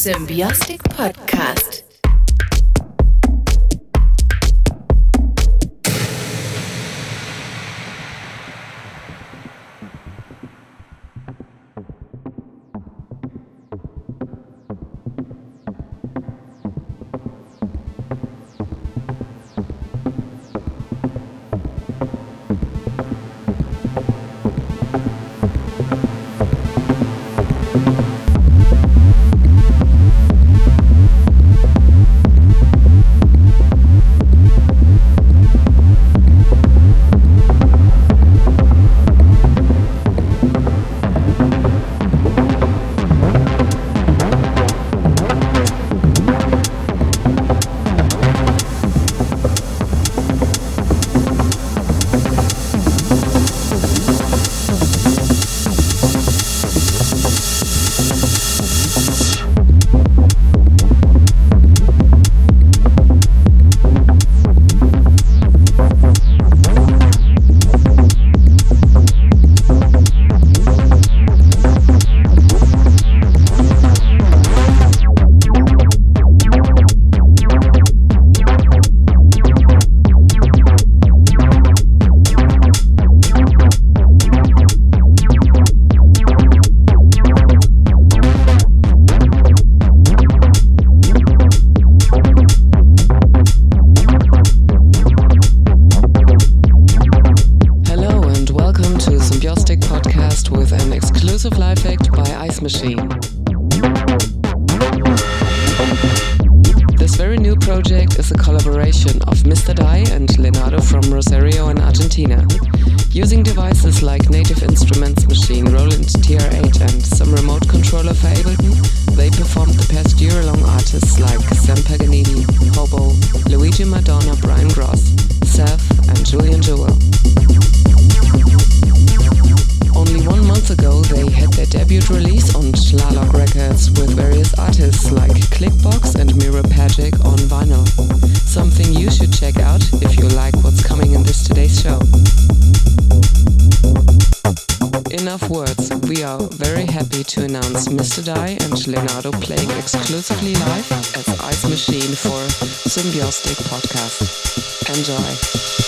Symbiostic Podcast. Symbiostic Podcast. Enjoy.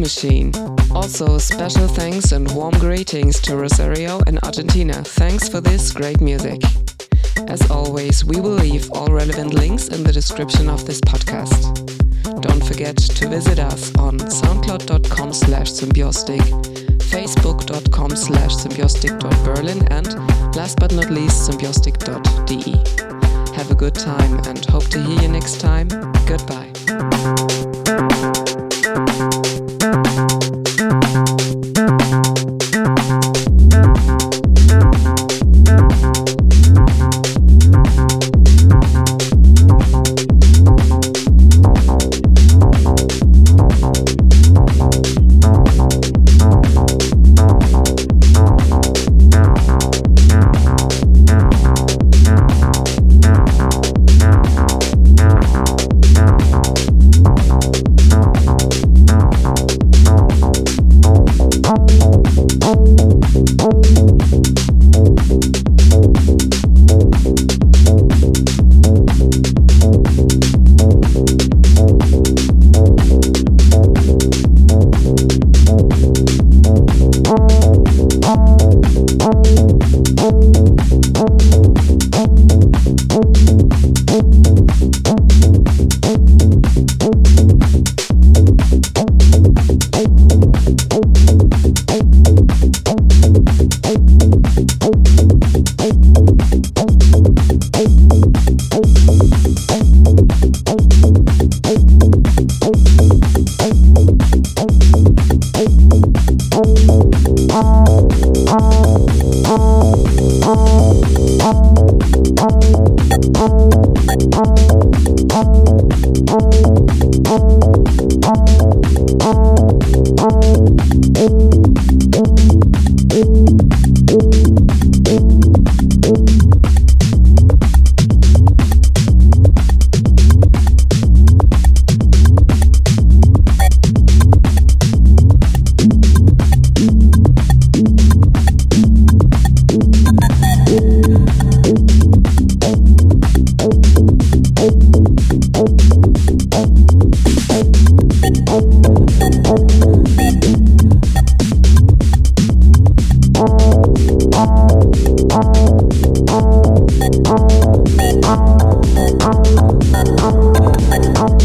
Machine. Also, special thanks and warm greetings to Rosario and Argentina. Thanks for this great music. As always, we will leave all relevant links in the description of this podcast. Don't forget to visit us on soundcloud.com slash symbiostic, facebook.com slash symbiostic.berlin and last but not least symbiostic.de. Have a good time and hope to hear you next time. Goodbye. Symbiostic Podcast.